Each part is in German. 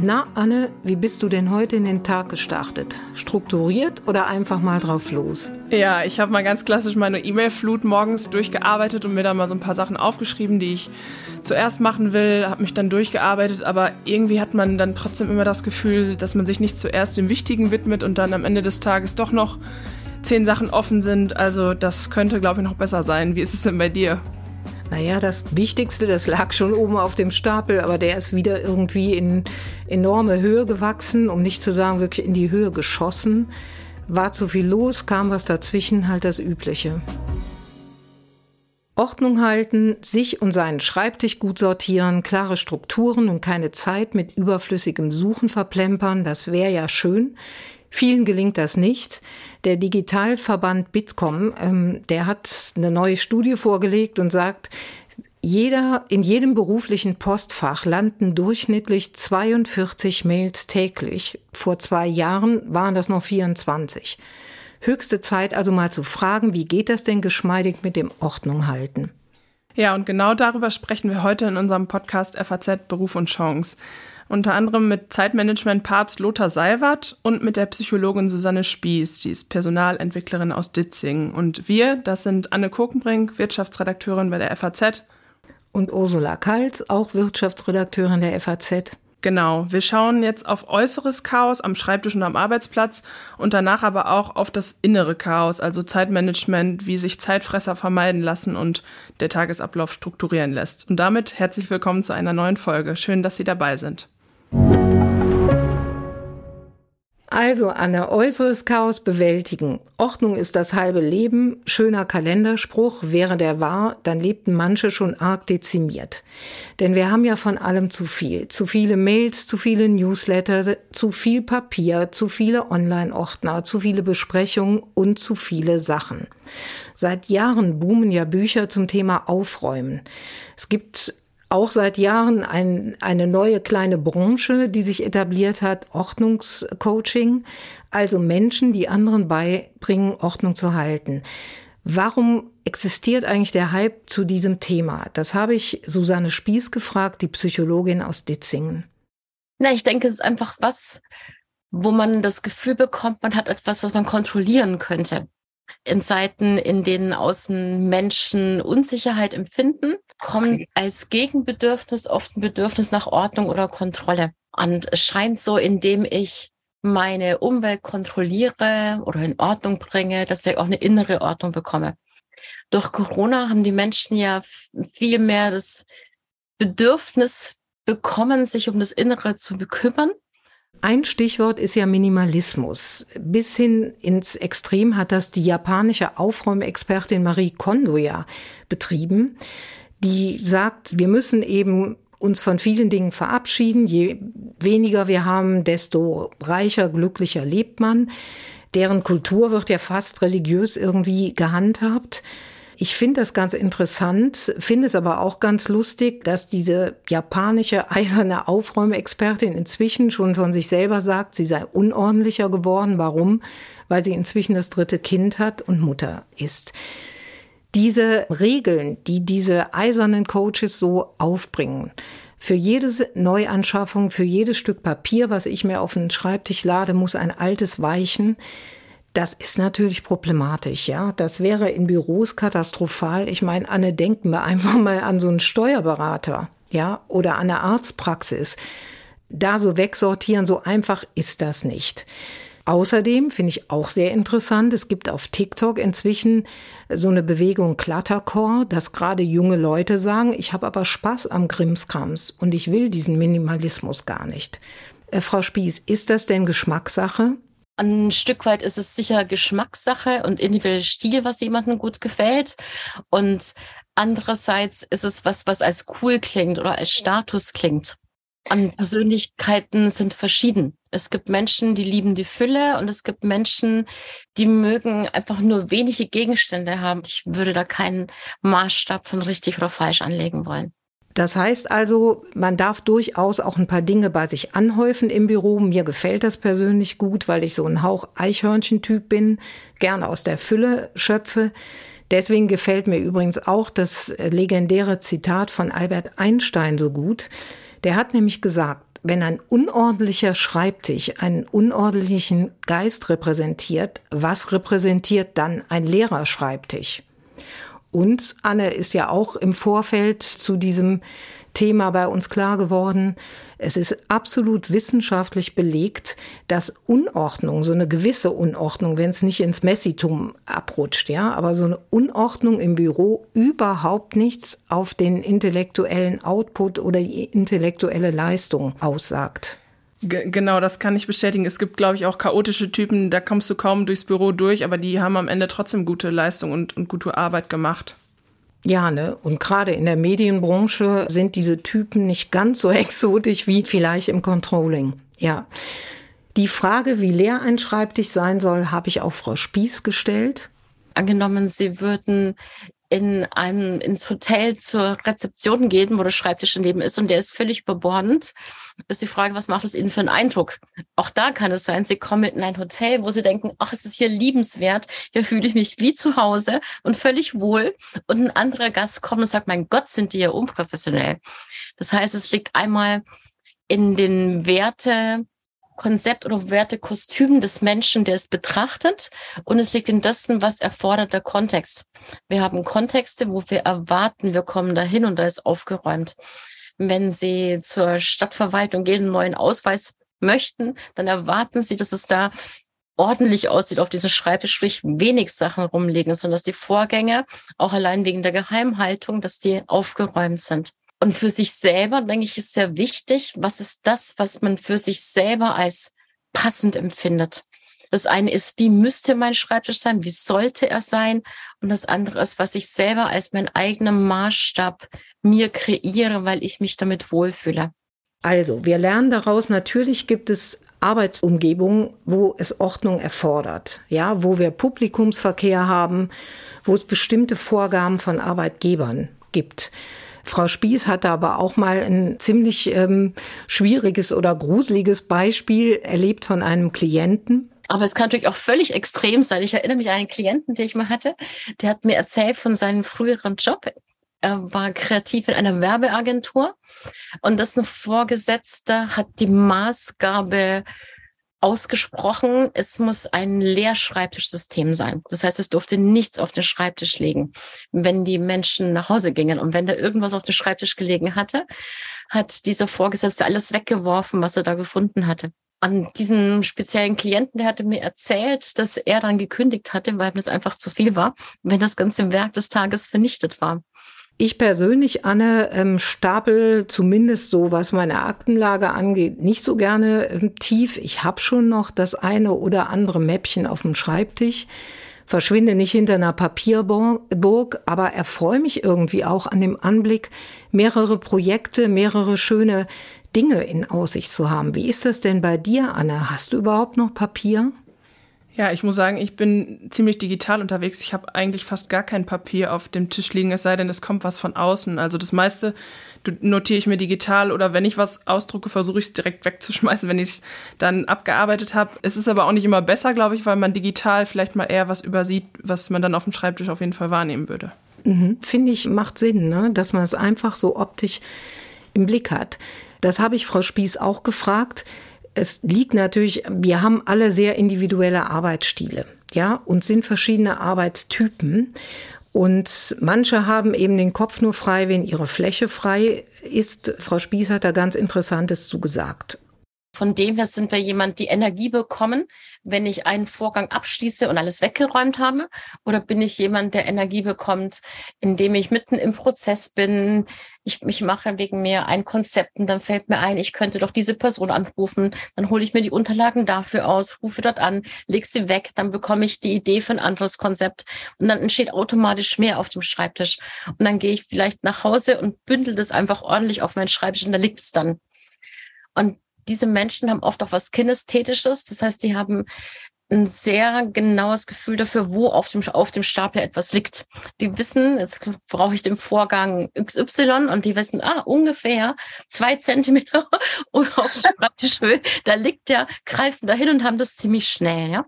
Na, Anne, wie bist du denn heute in den Tag gestartet? Strukturiert oder einfach mal drauf los? Ja, ich habe mal ganz klassisch meine E-Mail-Flut morgens durchgearbeitet und mir dann mal so ein paar Sachen aufgeschrieben, die ich zuerst machen will, habe mich dann durchgearbeitet, aber irgendwie hat man dann trotzdem immer das Gefühl, dass man sich nicht zuerst dem Wichtigen widmet und dann am Ende des Tages doch noch zehn Sachen offen sind. Also das könnte, glaube ich, noch besser sein. Wie ist es denn bei dir? Naja, das Wichtigste, das lag schon oben auf dem Stapel, aber der ist wieder irgendwie in enorme Höhe gewachsen, um nicht zu sagen wirklich in die Höhe geschossen. War zu viel los, kam was dazwischen, halt das Übliche. Ordnung halten, sich und seinen Schreibtisch gut sortieren, klare Strukturen und keine Zeit mit überflüssigem Suchen verplempern, das wäre ja schön. Vielen gelingt das nicht. Der Digitalverband Bitkom, ähm, der hat eine neue Studie vorgelegt und sagt, jeder, in jedem beruflichen Postfach landen durchschnittlich 42 Mails täglich. Vor zwei Jahren waren das noch 24. Höchste Zeit also mal zu fragen, wie geht das denn geschmeidig mit dem Ordnung halten? Ja, und genau darüber sprechen wir heute in unserem Podcast FAZ Beruf und Chance unter anderem mit Zeitmanagement-Papst Lothar Seiwert und mit der Psychologin Susanne Spieß, die ist Personalentwicklerin aus Ditzingen. Und wir, das sind Anne Kokenbrink, Wirtschaftsredakteurin bei der FAZ. Und Ursula Kaltz, auch Wirtschaftsredakteurin der FAZ. Genau, wir schauen jetzt auf äußeres Chaos am Schreibtisch und am Arbeitsplatz und danach aber auch auf das innere Chaos, also Zeitmanagement, wie sich Zeitfresser vermeiden lassen und der Tagesablauf strukturieren lässt. Und damit herzlich willkommen zu einer neuen Folge. Schön, dass Sie dabei sind. Also Anne, äußeres Chaos bewältigen. Ordnung ist das halbe Leben. Schöner Kalenderspruch. Wäre der wahr, dann lebten manche schon arg dezimiert. Denn wir haben ja von allem zu viel. Zu viele Mails, zu viele Newsletter, zu viel Papier, zu viele Online-Ordner, zu viele Besprechungen und zu viele Sachen. Seit Jahren boomen ja Bücher zum Thema Aufräumen. Es gibt auch seit Jahren ein, eine neue kleine Branche, die sich etabliert hat, Ordnungscoaching, also Menschen, die anderen beibringen, Ordnung zu halten. Warum existiert eigentlich der Hype zu diesem Thema? Das habe ich Susanne Spieß gefragt, die Psychologin aus Ditzingen. Na, ich denke, es ist einfach was, wo man das Gefühl bekommt, man hat etwas, was man kontrollieren könnte in Zeiten, in denen außen Menschen Unsicherheit empfinden, kommt okay. als Gegenbedürfnis oft ein Bedürfnis nach Ordnung oder Kontrolle. Und es scheint so, indem ich meine Umwelt kontrolliere oder in Ordnung bringe, dass ich auch eine innere Ordnung bekomme. Durch Corona haben die Menschen ja viel mehr das Bedürfnis bekommen, sich um das Innere zu bekümmern ein Stichwort ist ja Minimalismus. Bis hin ins Extrem hat das die japanische Aufräumexpertin Marie Kondo ja betrieben. Die sagt, wir müssen eben uns von vielen Dingen verabschieden. Je weniger wir haben, desto reicher, glücklicher lebt man. Deren Kultur wird ja fast religiös irgendwie gehandhabt. Ich finde das ganz interessant, finde es aber auch ganz lustig, dass diese japanische eiserne Aufräumexpertin inzwischen schon von sich selber sagt, sie sei unordentlicher geworden. Warum? Weil sie inzwischen das dritte Kind hat und Mutter ist. Diese Regeln, die diese eisernen Coaches so aufbringen, für jede Neuanschaffung, für jedes Stück Papier, was ich mir auf den Schreibtisch lade, muss ein altes weichen. Das ist natürlich problematisch, ja. Das wäre in Büros katastrophal. Ich meine, Anne, denken wir einfach mal an so einen Steuerberater, ja, oder an eine Arztpraxis. Da so wegsortieren, so einfach ist das nicht. Außerdem finde ich auch sehr interessant, es gibt auf TikTok inzwischen so eine Bewegung Cluttercore, dass gerade junge Leute sagen, ich habe aber Spaß am Krimskrams und ich will diesen Minimalismus gar nicht. Äh, Frau Spieß, ist das denn Geschmackssache? Ein Stück weit ist es sicher Geschmackssache und individueller Stil, was jemandem gut gefällt. Und andererseits ist es was, was als cool klingt oder als Status klingt. Und Persönlichkeiten sind verschieden. Es gibt Menschen, die lieben die Fülle und es gibt Menschen, die mögen einfach nur wenige Gegenstände haben. Ich würde da keinen Maßstab von richtig oder falsch anlegen wollen. Das heißt also, man darf durchaus auch ein paar Dinge bei sich anhäufen im Büro. Mir gefällt das persönlich gut, weil ich so ein Hauch Eichhörnchen-Typ bin, gerne aus der Fülle schöpfe. Deswegen gefällt mir übrigens auch das legendäre Zitat von Albert Einstein so gut. Der hat nämlich gesagt, wenn ein unordentlicher Schreibtisch einen unordentlichen Geist repräsentiert, was repräsentiert dann ein leerer Schreibtisch? Und Anne ist ja auch im Vorfeld zu diesem Thema bei uns klar geworden. Es ist absolut wissenschaftlich belegt, dass Unordnung, so eine gewisse Unordnung, wenn es nicht ins Messitum abrutscht, ja, aber so eine Unordnung im Büro überhaupt nichts auf den intellektuellen Output oder die intellektuelle Leistung aussagt. Genau, das kann ich bestätigen. Es gibt, glaube ich, auch chaotische Typen, da kommst du kaum durchs Büro durch, aber die haben am Ende trotzdem gute Leistung und, und gute Arbeit gemacht. Ja, ne? Und gerade in der Medienbranche sind diese Typen nicht ganz so exotisch wie vielleicht im Controlling. Ja. Die Frage, wie leer ein Schreibtisch sein soll, habe ich auch Frau Spieß gestellt. Angenommen, Sie würden in ein, ins Hotel zur Rezeption gehen, wo der Schreibtisch daneben ist und der ist völlig überbordend, ist die Frage, was macht es Ihnen für einen Eindruck? Auch da kann es sein, Sie kommen in ein Hotel, wo Sie denken, ach, es ist hier liebenswert, hier fühle ich mich wie zu Hause und völlig wohl. Und ein anderer Gast kommt und sagt, mein Gott, sind die ja unprofessionell. Das heißt, es liegt einmal in den Werte, Konzept oder Wertekostüm des Menschen, der es betrachtet. Und es liegt in dessen, was erfordert der Kontext. Wir haben Kontexte, wo wir erwarten, wir kommen dahin und da ist aufgeräumt. Wenn Sie zur Stadtverwaltung gehen, einen neuen Ausweis möchten, dann erwarten Sie, dass es da ordentlich aussieht auf diesem Schreibtisch, sprich wenig Sachen rumliegen, sondern dass die Vorgänge, auch allein wegen der Geheimhaltung, dass die aufgeräumt sind. Und für sich selber, denke ich, ist sehr wichtig, was ist das, was man für sich selber als passend empfindet. Das eine ist, wie müsste mein Schreibtisch sein? Wie sollte er sein? Und das andere ist, was ich selber als mein eigener Maßstab mir kreiere, weil ich mich damit wohlfühle. Also, wir lernen daraus, natürlich gibt es Arbeitsumgebungen, wo es Ordnung erfordert. Ja, wo wir Publikumsverkehr haben, wo es bestimmte Vorgaben von Arbeitgebern gibt. Frau Spieß hatte aber auch mal ein ziemlich ähm, schwieriges oder gruseliges Beispiel erlebt von einem Klienten. Aber es kann natürlich auch völlig extrem sein. Ich erinnere mich an einen Klienten, den ich mal hatte, der hat mir erzählt von seinem früheren Job. Er war kreativ in einer Werbeagentur und das ein Vorgesetzter hat die Maßgabe ausgesprochen, es muss ein Leerschreibtischsystem sein. Das heißt, es durfte nichts auf den Schreibtisch liegen, wenn die Menschen nach Hause gingen. Und wenn da irgendwas auf dem Schreibtisch gelegen hatte, hat dieser Vorgesetzte alles weggeworfen, was er da gefunden hatte. An diesen speziellen Klienten, der hatte mir erzählt, dass er dann gekündigt hatte, weil das einfach zu viel war, wenn das ganze Werk des Tages vernichtet war. Ich persönlich, Anne, ähm, stapel zumindest so, was meine Aktenlage angeht, nicht so gerne ähm, tief. Ich habe schon noch das eine oder andere Mäppchen auf dem Schreibtisch, verschwinde nicht hinter einer Papierburg, aber erfreue mich irgendwie auch an dem Anblick, mehrere Projekte, mehrere schöne Dinge in Aussicht zu haben. Wie ist das denn bei dir, Anne? Hast du überhaupt noch Papier? Ja, ich muss sagen, ich bin ziemlich digital unterwegs. Ich habe eigentlich fast gar kein Papier auf dem Tisch liegen, es sei denn, es kommt was von außen. Also das meiste notiere ich mir digital oder wenn ich was ausdrucke, versuche ich es direkt wegzuschmeißen, wenn ich es dann abgearbeitet habe. Es ist aber auch nicht immer besser, glaube ich, weil man digital vielleicht mal eher was übersieht, was man dann auf dem Schreibtisch auf jeden Fall wahrnehmen würde. Mhm. Finde ich, macht Sinn, ne? dass man es einfach so optisch im Blick hat. Das habe ich Frau Spieß auch gefragt es liegt natürlich, wir haben alle sehr individuelle Arbeitsstile, ja, und sind verschiedene Arbeitstypen. Und manche haben eben den Kopf nur frei, wenn ihre Fläche frei ist. Frau Spieß hat da ganz Interessantes zugesagt. Von dem her sind wir jemand, die Energie bekommen, wenn ich einen Vorgang abschließe und alles weggeräumt habe? Oder bin ich jemand, der Energie bekommt, indem ich mitten im Prozess bin? Ich, ich mache wegen mir ein Konzept und dann fällt mir ein, ich könnte doch diese Person anrufen. Dann hole ich mir die Unterlagen dafür aus, rufe dort an, lege sie weg, dann bekomme ich die Idee für ein anderes Konzept und dann entsteht automatisch mehr auf dem Schreibtisch. Und dann gehe ich vielleicht nach Hause und bündel das einfach ordentlich auf meinen Schreibtisch und da liegt es dann. Und diese Menschen haben oft auch was Kinästhetisches. Das heißt, die haben ein sehr genaues Gefühl dafür, wo auf dem, auf dem Stapel etwas liegt. Die wissen, jetzt brauche ich den Vorgang XY und die wissen, ah, ungefähr zwei Zentimeter auf Schreibtischhöhe, da liegt der, greifen dahin und haben das ziemlich schnell, ja.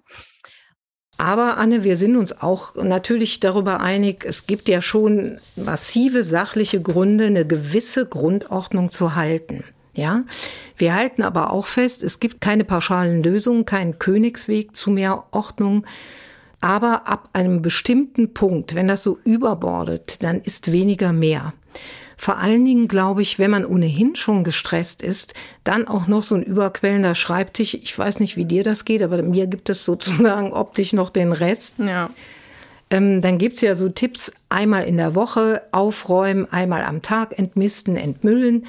Aber Anne, wir sind uns auch natürlich darüber einig, es gibt ja schon massive sachliche Gründe, eine gewisse Grundordnung zu halten. Ja, wir halten aber auch fest, es gibt keine pauschalen Lösungen, keinen Königsweg zu mehr Ordnung. Aber ab einem bestimmten Punkt, wenn das so überbordet, dann ist weniger mehr. Vor allen Dingen glaube ich, wenn man ohnehin schon gestresst ist, dann auch noch so ein überquellender Schreibtisch. Ich weiß nicht, wie dir das geht, aber mir gibt es sozusagen optisch noch den Rest. Ja. Ähm, dann gibt's ja so Tipps, einmal in der Woche aufräumen, einmal am Tag entmisten, entmüllen.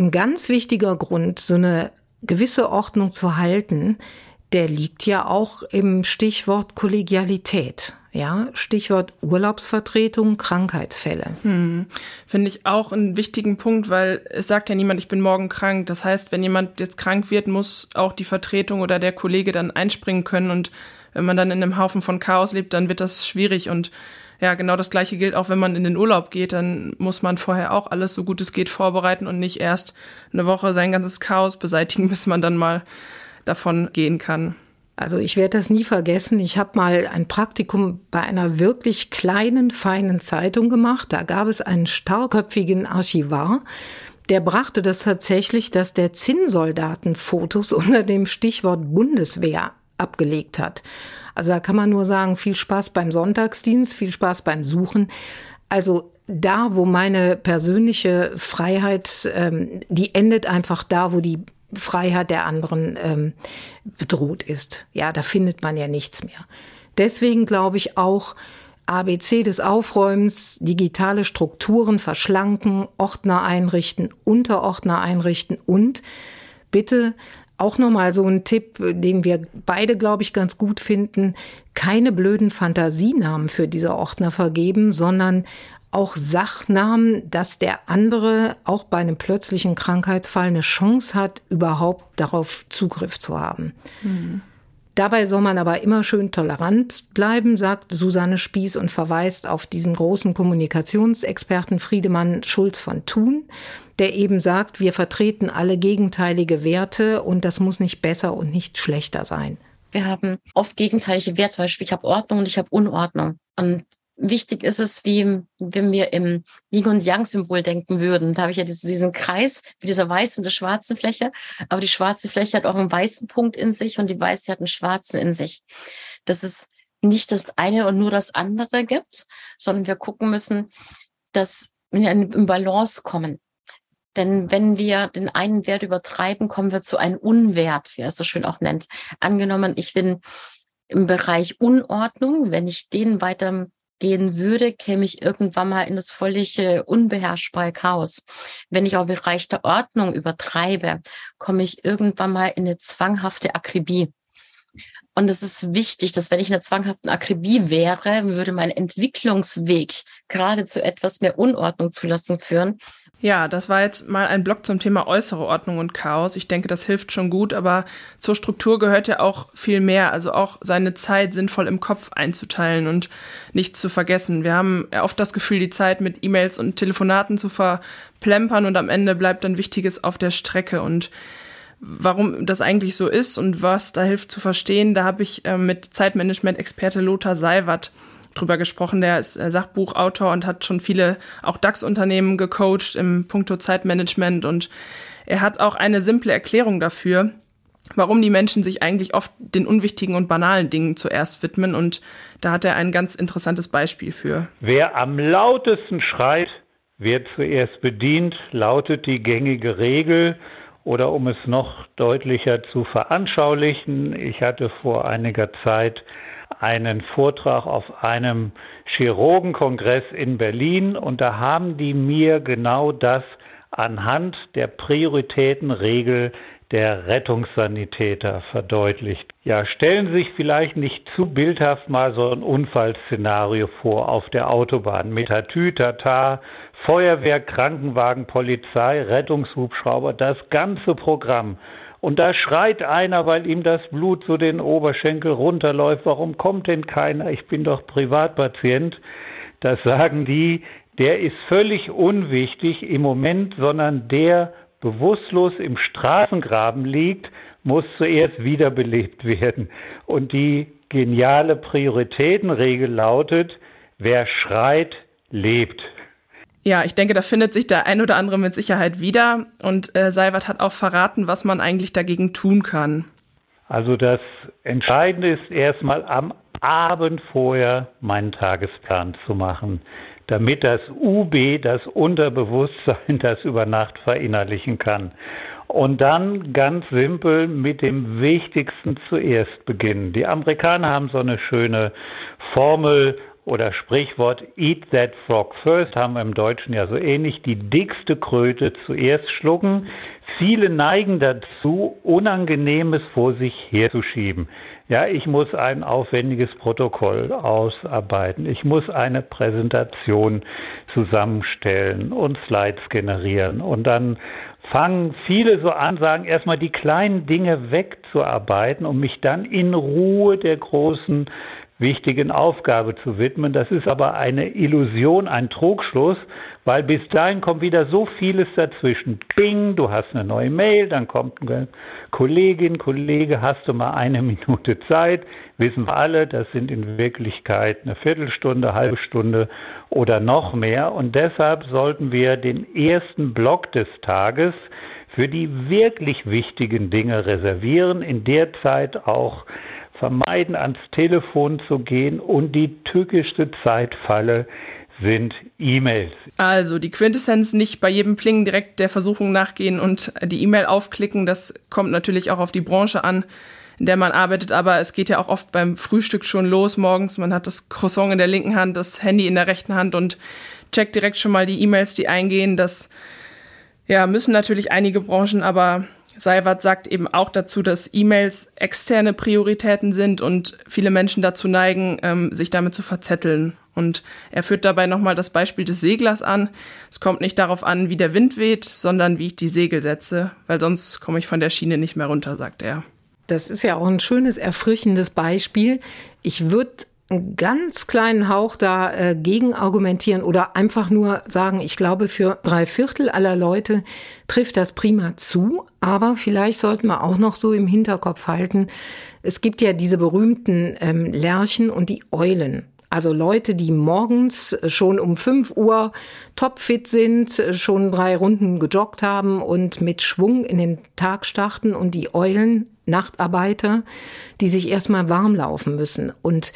Ein ganz wichtiger Grund, so eine gewisse Ordnung zu halten, der liegt ja auch im Stichwort Kollegialität. Ja, Stichwort Urlaubsvertretung, Krankheitsfälle. Hm. Finde ich auch einen wichtigen Punkt, weil es sagt ja niemand, ich bin morgen krank. Das heißt, wenn jemand jetzt krank wird, muss auch die Vertretung oder der Kollege dann einspringen können. Und wenn man dann in einem Haufen von Chaos lebt, dann wird das schwierig. Und ja, genau das Gleiche gilt auch, wenn man in den Urlaub geht, dann muss man vorher auch alles so gut es geht vorbereiten und nicht erst eine Woche sein ganzes Chaos beseitigen, bis man dann mal davon gehen kann. Also ich werde das nie vergessen. Ich habe mal ein Praktikum bei einer wirklich kleinen, feinen Zeitung gemacht. Da gab es einen starrköpfigen Archivar, der brachte das tatsächlich, dass der Zinnsoldaten Fotos unter dem Stichwort Bundeswehr abgelegt hat. Also da kann man nur sagen, viel Spaß beim Sonntagsdienst, viel Spaß beim Suchen. Also da, wo meine persönliche Freiheit, ähm, die endet einfach da, wo die Freiheit der anderen ähm, bedroht ist. Ja, da findet man ja nichts mehr. Deswegen glaube ich auch, ABC des Aufräumens, digitale Strukturen verschlanken, Ordner einrichten, Unterordner einrichten und bitte auch nochmal so ein Tipp, den wir beide, glaube ich, ganz gut finden, keine blöden Fantasienamen für diese Ordner vergeben, sondern auch Sachnamen, dass der andere auch bei einem plötzlichen Krankheitsfall eine Chance hat, überhaupt darauf Zugriff zu haben. Mhm. Dabei soll man aber immer schön tolerant bleiben, sagt Susanne Spieß und verweist auf diesen großen Kommunikationsexperten Friedemann Schulz von Thun, der eben sagt, wir vertreten alle gegenteilige Werte und das muss nicht besser und nicht schlechter sein. Wir haben oft gegenteilige Werte, zum Beispiel ich habe Ordnung und ich habe Unordnung. Und wichtig ist es, wie wenn wir im Yin und Yang-Symbol denken würden. Da habe ich ja diesen, diesen Kreis wie dieser weißen und der schwarzen Fläche. Aber die schwarze Fläche hat auch einen weißen Punkt in sich und die weiße hat einen schwarzen in sich. Dass es nicht das eine und nur das andere gibt, sondern wir gucken müssen, dass wir in Balance kommen. Denn wenn wir den einen Wert übertreiben, kommen wir zu einem Unwert, wie er es so schön auch nennt. Angenommen, ich bin im Bereich Unordnung, wenn ich den weiter gehen würde, käme ich irgendwann mal in das völlige unbeherrschbare Chaos. Wenn ich auch Bereich der Ordnung übertreibe, komme ich irgendwann mal in eine zwanghafte Akribie. Und es ist wichtig, dass wenn ich in einer zwanghaften Akribie wäre, würde mein Entwicklungsweg gerade zu etwas mehr Unordnung zulassen führen. Ja, das war jetzt mal ein Blog zum Thema äußere Ordnung und Chaos. Ich denke, das hilft schon gut, aber zur Struktur gehört ja auch viel mehr, also auch seine Zeit sinnvoll im Kopf einzuteilen und nichts zu vergessen. Wir haben oft das Gefühl, die Zeit mit E-Mails und Telefonaten zu verplempern und am Ende bleibt dann Wichtiges auf der Strecke und warum das eigentlich so ist und was da hilft zu verstehen, da habe ich äh, mit Zeitmanagement-Experte Lothar Seiwert drüber gesprochen. Der ist äh, Sachbuchautor und hat schon viele auch DAX-Unternehmen gecoacht im Punkto Zeitmanagement und er hat auch eine simple Erklärung dafür, warum die Menschen sich eigentlich oft den unwichtigen und banalen Dingen zuerst widmen und da hat er ein ganz interessantes Beispiel für. Wer am lautesten schreit, wird zuerst bedient, lautet die gängige Regel. Oder um es noch deutlicher zu veranschaulichen, ich hatte vor einiger Zeit einen Vortrag auf einem Chirurgenkongress in Berlin und da haben die mir genau das anhand der Prioritätenregel der Rettungssanitäter verdeutlicht. Ja, stellen Sie sich vielleicht nicht zu bildhaft mal so ein Unfallszenario vor auf der Autobahn mit Tatütata, Feuerwehr, Krankenwagen, Polizei, Rettungshubschrauber, das ganze Programm. Und da schreit einer, weil ihm das Blut so den Oberschenkel runterläuft, warum kommt denn keiner? Ich bin doch Privatpatient. Das sagen die, der ist völlig unwichtig im Moment, sondern der bewusstlos im Straßengraben liegt, muss zuerst wiederbelebt werden. Und die geniale Prioritätenregel lautet, wer schreit, lebt. Ja, ich denke, da findet sich der ein oder andere mit Sicherheit wieder. Und äh, Seiwert hat auch verraten, was man eigentlich dagegen tun kann. Also das Entscheidende ist erstmal am Abend vorher meinen Tagesplan zu machen, damit das UB, das Unterbewusstsein, das über Nacht verinnerlichen kann. Und dann ganz simpel mit dem Wichtigsten zuerst beginnen. Die Amerikaner haben so eine schöne Formel, oder Sprichwort Eat that frog first haben wir im Deutschen ja so ähnlich, die dickste Kröte zuerst schlucken. Viele neigen dazu, Unangenehmes vor sich herzuschieben. Ja, ich muss ein aufwendiges Protokoll ausarbeiten. Ich muss eine Präsentation zusammenstellen und Slides generieren. Und dann fangen viele so an, sagen erstmal die kleinen Dinge wegzuarbeiten, um mich dann in Ruhe der großen wichtigen Aufgabe zu widmen. Das ist aber eine Illusion, ein Trugschluss, weil bis dahin kommt wieder so vieles dazwischen. Bing, du hast eine neue Mail, dann kommt eine Kollegin, Kollege, hast du mal eine Minute Zeit? Wissen wir alle, das sind in Wirklichkeit eine Viertelstunde, halbe Stunde oder noch mehr. Und deshalb sollten wir den ersten Block des Tages für die wirklich wichtigen Dinge reservieren, in der Zeit auch vermeiden, ans Telefon zu gehen und die tückischste Zeitfalle sind E-Mails. Also die Quintessenz nicht bei jedem Pling direkt der Versuchung nachgehen und die E-Mail aufklicken. Das kommt natürlich auch auf die Branche an, in der man arbeitet. Aber es geht ja auch oft beim Frühstück schon los morgens. Man hat das Croissant in der linken Hand, das Handy in der rechten Hand und checkt direkt schon mal die E-Mails, die eingehen. Das ja, müssen natürlich einige Branchen, aber Seiwert sagt eben auch dazu, dass E-Mails externe Prioritäten sind und viele Menschen dazu neigen, ähm, sich damit zu verzetteln. Und er führt dabei nochmal das Beispiel des Seglers an. Es kommt nicht darauf an, wie der Wind weht, sondern wie ich die Segel setze, weil sonst komme ich von der Schiene nicht mehr runter, sagt er. Das ist ja auch ein schönes, erfrischendes Beispiel. Ich würde einen ganz kleinen Hauch dagegen äh, argumentieren oder einfach nur sagen, ich glaube, für drei Viertel aller Leute trifft das prima zu. Aber vielleicht sollten wir auch noch so im Hinterkopf halten, es gibt ja diese berühmten ähm, Lerchen und die Eulen. Also Leute, die morgens schon um 5 Uhr topfit sind, schon drei Runden gejoggt haben und mit Schwung in den Tag starten und die Eulen, Nachtarbeiter, die sich erstmal warm laufen müssen. Und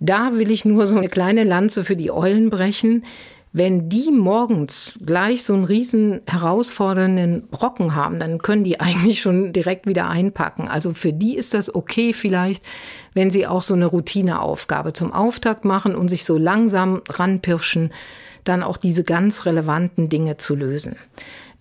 da will ich nur so eine kleine Lanze für die Eulen brechen. Wenn die morgens gleich so einen riesen herausfordernden Brocken haben, dann können die eigentlich schon direkt wieder einpacken. Also für die ist das okay vielleicht, wenn sie auch so eine Routineaufgabe zum Auftakt machen und sich so langsam ranpirschen, dann auch diese ganz relevanten Dinge zu lösen.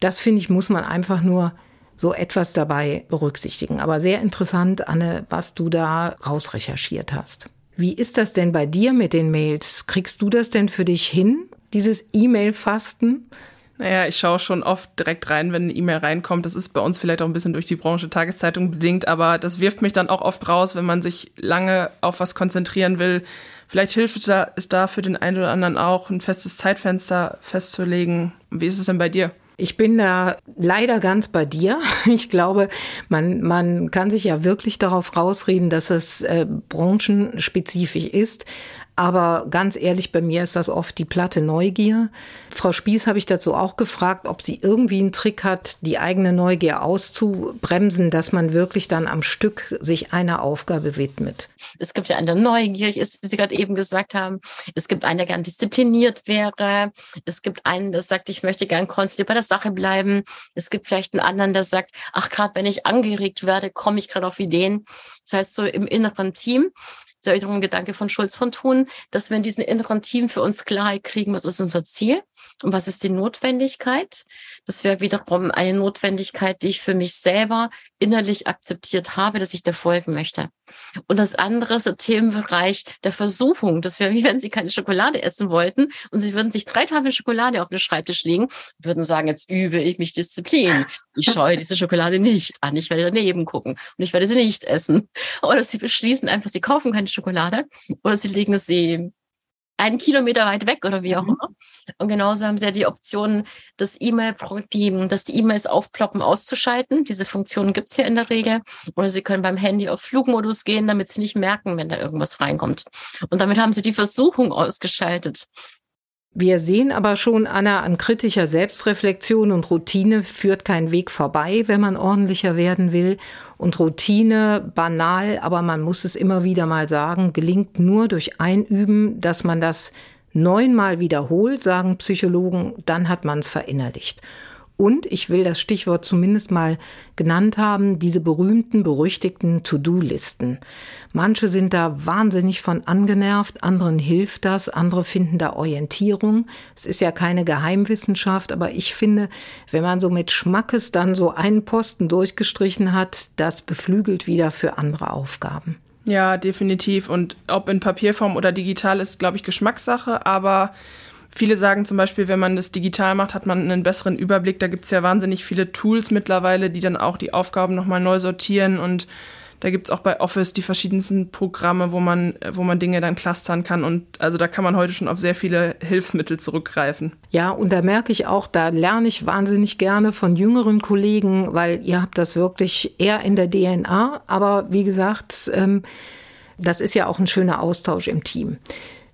Das finde ich, muss man einfach nur so etwas dabei berücksichtigen. Aber sehr interessant, Anne, was du da rausrecherchiert hast. Wie ist das denn bei dir mit den Mails? Kriegst du das denn für dich hin, dieses E-Mail-Fasten? Naja, ich schaue schon oft direkt rein, wenn eine E-Mail reinkommt. Das ist bei uns vielleicht auch ein bisschen durch die Branche Tageszeitung bedingt, aber das wirft mich dann auch oft raus, wenn man sich lange auf was konzentrieren will. Vielleicht hilft es da, für den einen oder anderen auch, ein festes Zeitfenster festzulegen. Wie ist es denn bei dir? Ich bin da leider ganz bei dir. Ich glaube, man, man kann sich ja wirklich darauf rausreden, dass es äh, branchenspezifisch ist. Aber ganz ehrlich, bei mir ist das oft die platte Neugier. Frau Spieß habe ich dazu auch gefragt, ob sie irgendwie einen Trick hat, die eigene Neugier auszubremsen, dass man wirklich dann am Stück sich einer Aufgabe widmet. Es gibt ja einen, der neugierig ist, wie Sie gerade eben gesagt haben. Es gibt einen, der gern diszipliniert wäre. Es gibt einen, der sagt, ich möchte gern konstant bei der Sache bleiben. Es gibt vielleicht einen anderen, der sagt, ach, gerade wenn ich angeregt werde, komme ich gerade auf Ideen. Das heißt, so im inneren Team ist ja wiederum ein Gedanke von Schulz von Thun, dass wir in diesem inneren Team für uns Klarheit kriegen, was ist unser Ziel und was ist die Notwendigkeit. Das wäre wiederum eine Notwendigkeit, die ich für mich selber innerlich akzeptiert habe, dass ich da folgen möchte. Und das andere ist der Themenbereich der Versuchung. Das wäre wie wenn Sie keine Schokolade essen wollten und Sie würden sich drei Tafeln Schokolade auf den Schreibtisch legen und würden sagen, jetzt übe ich mich Disziplin. Ich scheue diese Schokolade nicht an. Ich werde daneben gucken und ich werde sie nicht essen. Oder Sie beschließen einfach, Sie kaufen keine Schokolade oder Sie legen sie einen Kilometer weit weg oder wie auch mhm. immer. Und genauso haben sie ja die Option, das E-Mail, dass die E-Mails aufploppen, auszuschalten. Diese Funktion gibt's ja in der Regel. Oder sie können beim Handy auf Flugmodus gehen, damit sie nicht merken, wenn da irgendwas reinkommt. Und damit haben sie die Versuchung ausgeschaltet. Wir sehen aber schon, Anna, an kritischer Selbstreflexion und Routine führt kein Weg vorbei, wenn man ordentlicher werden will. Und Routine, banal, aber man muss es immer wieder mal sagen, gelingt nur durch Einüben, dass man das neunmal wiederholt, sagen Psychologen, dann hat man es verinnerlicht. Und ich will das Stichwort zumindest mal genannt haben, diese berühmten, berüchtigten To-Do-Listen. Manche sind da wahnsinnig von angenervt, anderen hilft das, andere finden da Orientierung. Es ist ja keine Geheimwissenschaft, aber ich finde, wenn man so mit Schmackes dann so einen Posten durchgestrichen hat, das beflügelt wieder für andere Aufgaben. Ja, definitiv. Und ob in Papierform oder digital ist, glaube ich, Geschmackssache, aber Viele sagen zum Beispiel, wenn man das digital macht, hat man einen besseren Überblick. Da gibt es ja wahnsinnig viele Tools mittlerweile, die dann auch die Aufgaben nochmal neu sortieren und da gibt es auch bei Office die verschiedensten Programme, wo man, wo man Dinge dann clustern kann. Und also da kann man heute schon auf sehr viele Hilfsmittel zurückgreifen. Ja, und da merke ich auch, da lerne ich wahnsinnig gerne von jüngeren Kollegen, weil ihr habt das wirklich eher in der DNA. Aber wie gesagt, ähm, das ist ja auch ein schöner Austausch im Team.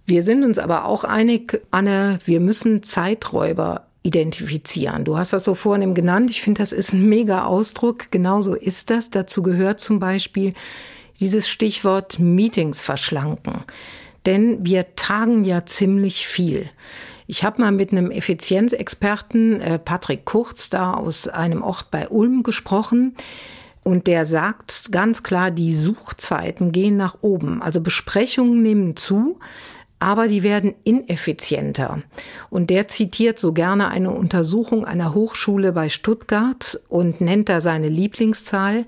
Wir sind uns aber auch einig, Anne, wir müssen Zeiträuber identifizieren. Du hast das so vorhin genannt. Ich finde, das ist ein mega Ausdruck. Genauso ist das. Dazu gehört zum Beispiel dieses Stichwort Meetings verschlanken. Denn wir tagen ja ziemlich viel. Ich habe mal mit einem Effizienzexperten, äh, Patrick Kurz, da aus einem Ort bei Ulm gesprochen. Und der sagt ganz klar, die Suchzeiten gehen nach oben. Also Besprechungen nehmen zu aber die werden ineffizienter. Und der zitiert so gerne eine Untersuchung einer Hochschule bei Stuttgart und nennt da seine Lieblingszahl.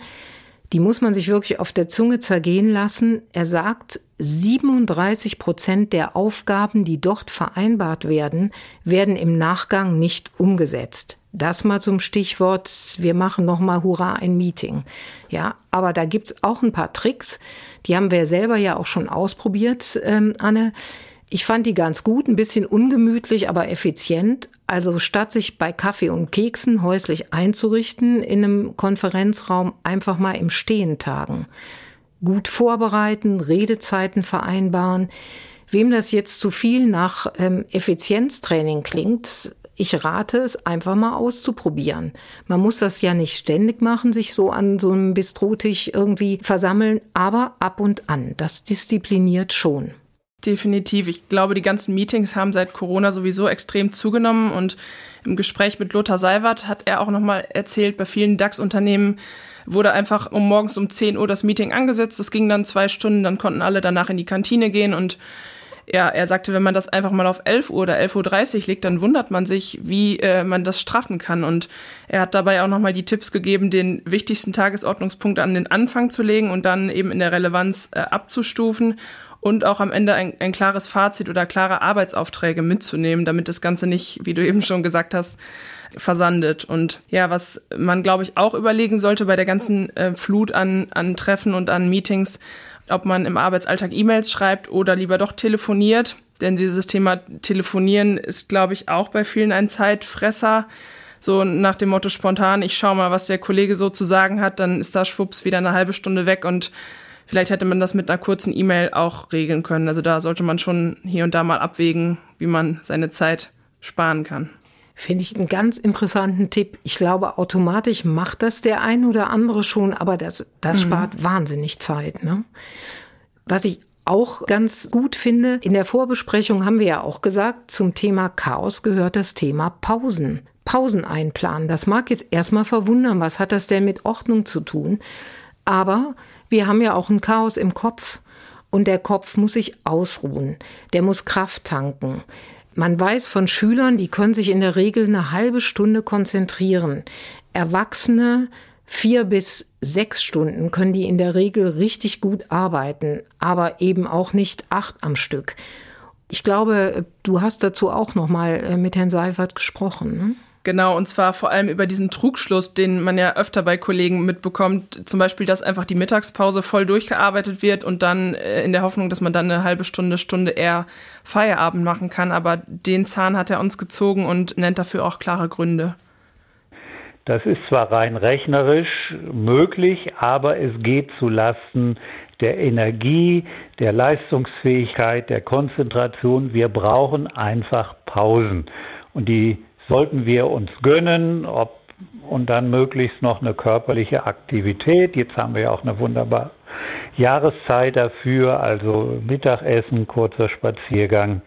Die muss man sich wirklich auf der Zunge zergehen lassen. Er sagt, 37 Prozent der Aufgaben, die dort vereinbart werden, werden im Nachgang nicht umgesetzt. Das mal zum Stichwort, wir machen nochmal Hurra ein Meeting. Ja, aber da gibt's auch ein paar Tricks. Die haben wir selber ja auch schon ausprobiert, ähm, Anne. Ich fand die ganz gut, ein bisschen ungemütlich, aber effizient. Also statt sich bei Kaffee und Keksen häuslich einzurichten in einem Konferenzraum, einfach mal im Stehen tagen. Gut vorbereiten, Redezeiten vereinbaren. Wem das jetzt zu viel nach ähm, Effizienztraining klingt, ich rate es einfach mal auszuprobieren. Man muss das ja nicht ständig machen, sich so an so einem Bistrotisch irgendwie versammeln, aber ab und an. Das diszipliniert schon. Definitiv. Ich glaube, die ganzen Meetings haben seit Corona sowieso extrem zugenommen und im Gespräch mit Lothar Seiwert hat er auch nochmal erzählt, bei vielen DAX-Unternehmen wurde einfach um morgens um 10 Uhr das Meeting angesetzt. Das ging dann zwei Stunden, dann konnten alle danach in die Kantine gehen und ja, er sagte, wenn man das einfach mal auf 11 Uhr oder 11.30 Uhr legt, dann wundert man sich, wie äh, man das straffen kann. Und er hat dabei auch nochmal die Tipps gegeben, den wichtigsten Tagesordnungspunkt an den Anfang zu legen und dann eben in der Relevanz äh, abzustufen und auch am Ende ein, ein klares Fazit oder klare Arbeitsaufträge mitzunehmen, damit das Ganze nicht, wie du eben schon gesagt hast, versandet. Und ja, was man, glaube ich, auch überlegen sollte bei der ganzen äh, Flut an, an Treffen und an Meetings, ob man im Arbeitsalltag E-Mails schreibt oder lieber doch telefoniert. Denn dieses Thema Telefonieren ist, glaube ich, auch bei vielen ein Zeitfresser. So nach dem Motto spontan, ich schaue mal, was der Kollege so zu sagen hat, dann ist da schwupps wieder eine halbe Stunde weg und Vielleicht hätte man das mit einer kurzen E-Mail auch regeln können. Also da sollte man schon hier und da mal abwägen, wie man seine Zeit sparen kann. Finde ich einen ganz interessanten Tipp. Ich glaube, automatisch macht das der ein oder andere schon, aber das, das mhm. spart wahnsinnig Zeit. Ne? Was ich auch ganz gut finde, in der Vorbesprechung haben wir ja auch gesagt, zum Thema Chaos gehört das Thema Pausen. Pausen einplanen. Das mag jetzt erstmal verwundern, was hat das denn mit Ordnung zu tun? Aber wir haben ja auch ein Chaos im Kopf und der Kopf muss sich ausruhen, der muss Kraft tanken. Man weiß von Schülern, die können sich in der Regel eine halbe Stunde konzentrieren. Erwachsene vier bis sechs Stunden können die in der Regel richtig gut arbeiten, aber eben auch nicht acht am Stück. Ich glaube, du hast dazu auch noch mal äh, mit Herrn Seifert gesprochen. Ne? Genau, und zwar vor allem über diesen Trugschluss, den man ja öfter bei Kollegen mitbekommt. Zum Beispiel, dass einfach die Mittagspause voll durchgearbeitet wird und dann äh, in der Hoffnung, dass man dann eine halbe Stunde, Stunde eher Feierabend machen kann. Aber den Zahn hat er uns gezogen und nennt dafür auch klare Gründe. Das ist zwar rein rechnerisch möglich, aber es geht zu Lasten der Energie, der Leistungsfähigkeit, der Konzentration. Wir brauchen einfach Pausen. Und die sollten wir uns gönnen, ob und dann möglichst noch eine körperliche Aktivität. Jetzt haben wir ja auch eine wunderbare Jahreszeit dafür, also Mittagessen, kurzer Spaziergang.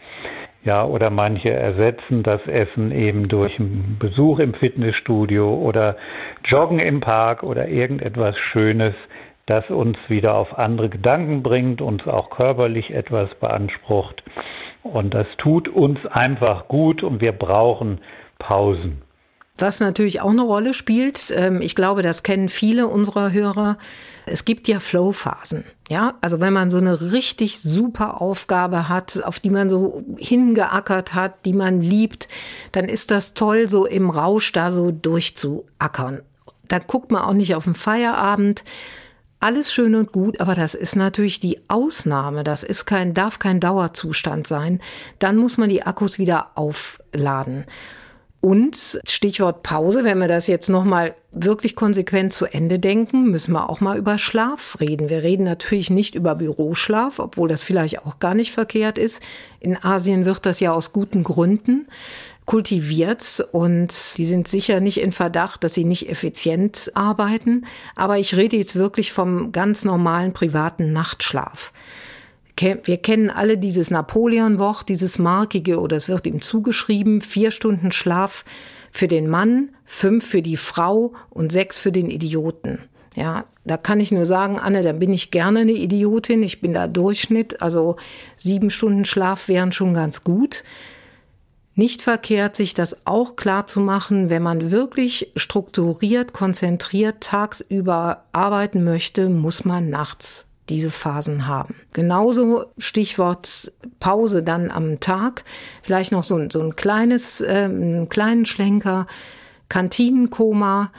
Ja, oder manche ersetzen das Essen eben durch einen Besuch im Fitnessstudio oder Joggen im Park oder irgendetwas Schönes, das uns wieder auf andere Gedanken bringt, uns auch körperlich etwas beansprucht. Und das tut uns einfach gut und wir brauchen Pausen. Was natürlich auch eine Rolle spielt, ähm, ich glaube, das kennen viele unserer Hörer. Es gibt ja Flow-Phasen. Ja, also wenn man so eine richtig super Aufgabe hat, auf die man so hingeackert hat, die man liebt, dann ist das toll, so im Rausch da so durchzuackern. Da guckt man auch nicht auf den Feierabend. Alles schön und gut, aber das ist natürlich die Ausnahme. Das ist kein, darf kein Dauerzustand sein. Dann muss man die Akkus wieder aufladen. Und Stichwort Pause, wenn wir das jetzt nochmal wirklich konsequent zu Ende denken, müssen wir auch mal über Schlaf reden. Wir reden natürlich nicht über Büroschlaf, obwohl das vielleicht auch gar nicht verkehrt ist. In Asien wird das ja aus guten Gründen kultiviert und die sind sicher nicht in Verdacht, dass sie nicht effizient arbeiten. Aber ich rede jetzt wirklich vom ganz normalen privaten Nachtschlaf wir kennen alle dieses Napoleon-Wort, dieses markige, oder es wird ihm zugeschrieben, vier Stunden Schlaf für den Mann, fünf für die Frau und sechs für den Idioten. Ja, da kann ich nur sagen, Anne, dann bin ich gerne eine Idiotin. Ich bin da Durchschnitt. Also sieben Stunden Schlaf wären schon ganz gut. Nicht verkehrt, sich das auch klar zu machen, wenn man wirklich strukturiert, konzentriert tagsüber arbeiten möchte, muss man nachts diese Phasen haben. Genauso Stichwort Pause dann am Tag, vielleicht noch so, so ein kleines, äh, einen kleinen Schlenker, Kantinenkoma.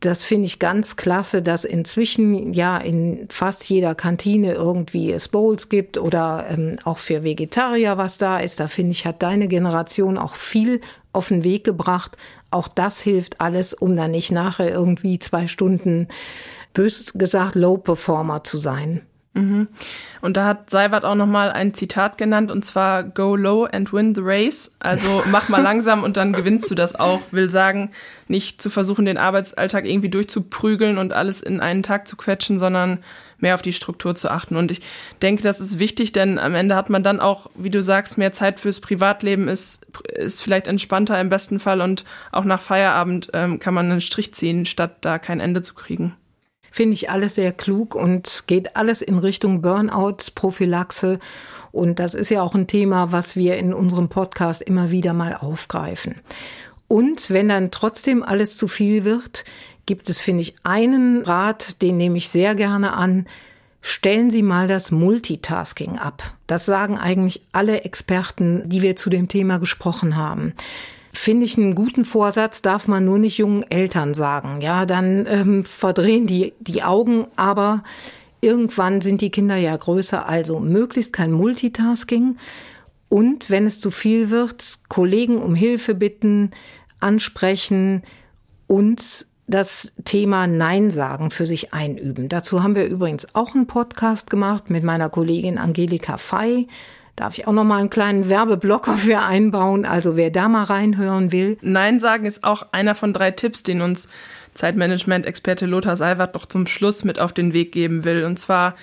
Das finde ich ganz klasse, dass inzwischen ja in fast jeder Kantine irgendwie es Bowls gibt oder ähm, auch für Vegetarier was da ist. Da finde ich, hat deine Generation auch viel auf den Weg gebracht. Auch das hilft alles, um dann nicht nachher irgendwie zwei Stunden bös gesagt Low Performer zu sein. Mhm. Und da hat Seiwert auch nochmal ein Zitat genannt und zwar Go low and win the race. Also mach mal langsam und dann gewinnst du das auch. Will sagen, nicht zu versuchen, den Arbeitsalltag irgendwie durchzuprügeln und alles in einen Tag zu quetschen, sondern mehr auf die Struktur zu achten. Und ich denke, das ist wichtig, denn am Ende hat man dann auch, wie du sagst, mehr Zeit fürs Privatleben, ist, ist vielleicht entspannter im besten Fall und auch nach Feierabend ähm, kann man einen Strich ziehen, statt da kein Ende zu kriegen. Finde ich alles sehr klug und geht alles in Richtung Burnout-Prophylaxe. Und das ist ja auch ein Thema, was wir in unserem Podcast immer wieder mal aufgreifen. Und wenn dann trotzdem alles zu viel wird, gibt es, finde ich, einen Rat, den nehme ich sehr gerne an. Stellen Sie mal das Multitasking ab. Das sagen eigentlich alle Experten, die wir zu dem Thema gesprochen haben. Finde ich einen guten Vorsatz, darf man nur nicht jungen Eltern sagen. Ja, dann ähm, verdrehen die die Augen, aber irgendwann sind die Kinder ja größer, also möglichst kein Multitasking. Und wenn es zu viel wird, Kollegen um Hilfe bitten, ansprechen und das Thema Nein sagen für sich einüben. Dazu haben wir übrigens auch einen Podcast gemacht mit meiner Kollegin Angelika Fey darf ich auch noch mal einen kleinen Werbeblocker für einbauen. Also wer da mal reinhören will. Nein sagen ist auch einer von drei Tipps, den uns Zeitmanagement-Experte Lothar Seiwert noch zum Schluss mit auf den Weg geben will. Und zwar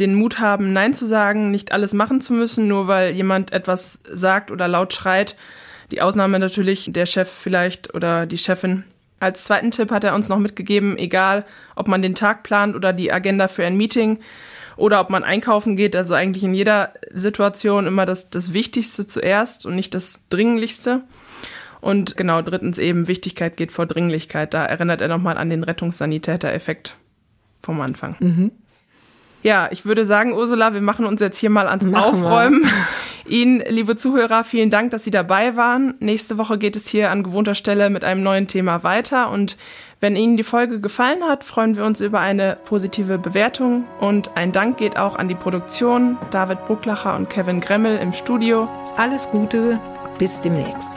den Mut haben, Nein zu sagen, nicht alles machen zu müssen, nur weil jemand etwas sagt oder laut schreit. Die Ausnahme natürlich der Chef vielleicht oder die Chefin. Als zweiten Tipp hat er uns noch mitgegeben, egal ob man den Tag plant oder die Agenda für ein Meeting, oder ob man einkaufen geht, also eigentlich in jeder Situation immer das, das Wichtigste zuerst und nicht das Dringlichste. Und genau, drittens eben, Wichtigkeit geht vor Dringlichkeit. Da erinnert er nochmal an den Rettungssanitäter-Effekt vom Anfang. Mhm. Ja, ich würde sagen, Ursula, wir machen uns jetzt hier mal ans machen Aufräumen. Ihnen, liebe Zuhörer, vielen Dank, dass Sie dabei waren. Nächste Woche geht es hier an gewohnter Stelle mit einem neuen Thema weiter. Und wenn Ihnen die Folge gefallen hat, freuen wir uns über eine positive Bewertung. Und ein Dank geht auch an die Produktion, David Brucklacher und Kevin Gremmel im Studio. Alles Gute, bis demnächst.